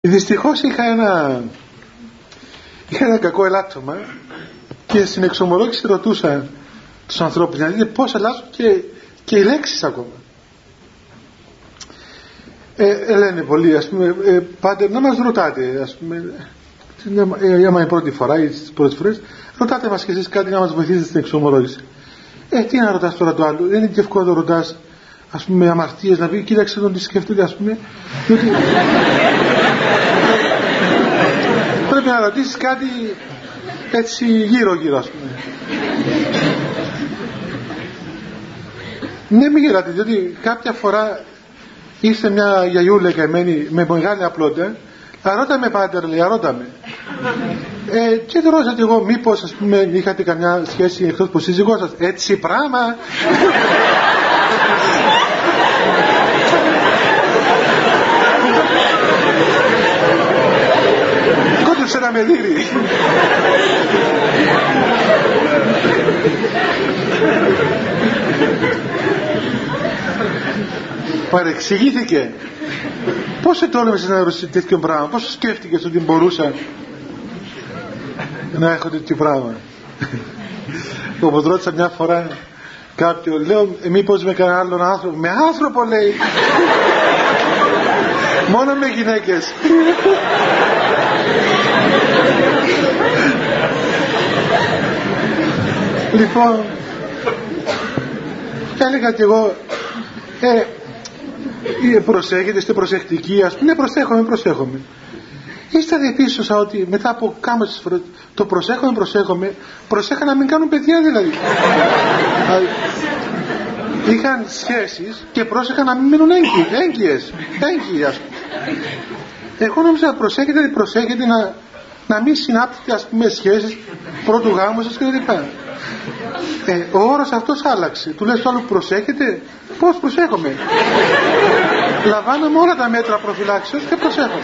Δυστυχώς είχα ένα, είχα ένα κακό ελάττωμα και στην εξομολόγηση ρωτούσα τους ανθρώπους να δείτε πώς αλλάζουν και, και οι λέξεις ακόμα. Ε, λένε πολλοί, ας πούμε, ε, πάτε να μας ρωτάτε, ας πούμε, ε, άμα είναι πρώτη φορά ή τις πρώτες φορές, ρωτάτε μας και εσείς κάτι να μας βοηθήσετε στην εξομολόγηση. Ε, τι να ρωτάς τώρα το άλλο, δεν είναι και εύκολο να το ρωτάς, ας πούμε, αμαρτίες, να πει, κοίταξε τον τι σκέφτεται, ας πούμε, διότι πρέπει να ρωτήσεις κάτι έτσι γύρω γύρω, ας πούμε. Ναι, μην γελάτε, διότι κάποια φορά είστε μια γιαγιούλα καημένη με μεγάλη απλότητα Αρώτα με πάτερ λέει, αρώτα με. Ε, και το ρώτησα εγώ μήπως ας πούμε είχατε καμιά σχέση εκτός που σύζυγός σας. Έτσι πράγμα; Να με δίνει. Παρεξηγήθηκε. Πώς ετόλμησες να ρωτήσεις τέτοιο πράγμα, πώς σκέφτηκες ότι μπορούσα να έχω τέτοιο πράγμα; Όπως ρώτησα μια φορά κάποιον, λέω, «Ε, μήπως με κανέναν άλλον άνθρωπο. Με άνθρωπο λέει. Μόνο με γυναίκες. λοιπόν, έλεγα κι εγώ, ε, προσέχετε, είστε προσεκτικοί, ας πούμε, ναι προσέχομαι, προσέχομαι. Είστε διαπίστωσα ότι μετά από κάμωσες φορές το προσέχομαι, προσέχομαι, προσέχα να μην κάνουν παιδιά δηλαδή. Είχαν σχέσεις και πρόσεχα να μην μείνουν έγκυες, έγκυες, ας πούμε. Εγώ νόμιζα να προσέχετε, προσέχετε να, να μην συνάπτετε ας πούμε σχέσεις πρώτου γάμου σας κλπ. Ε, ο όρος αυτός άλλαξε. Του λες άλλο προσέχετε. Πώς προσέχομαι; Λαμβάνομαι όλα τα μέτρα προφυλάξεως και προσέχομαι.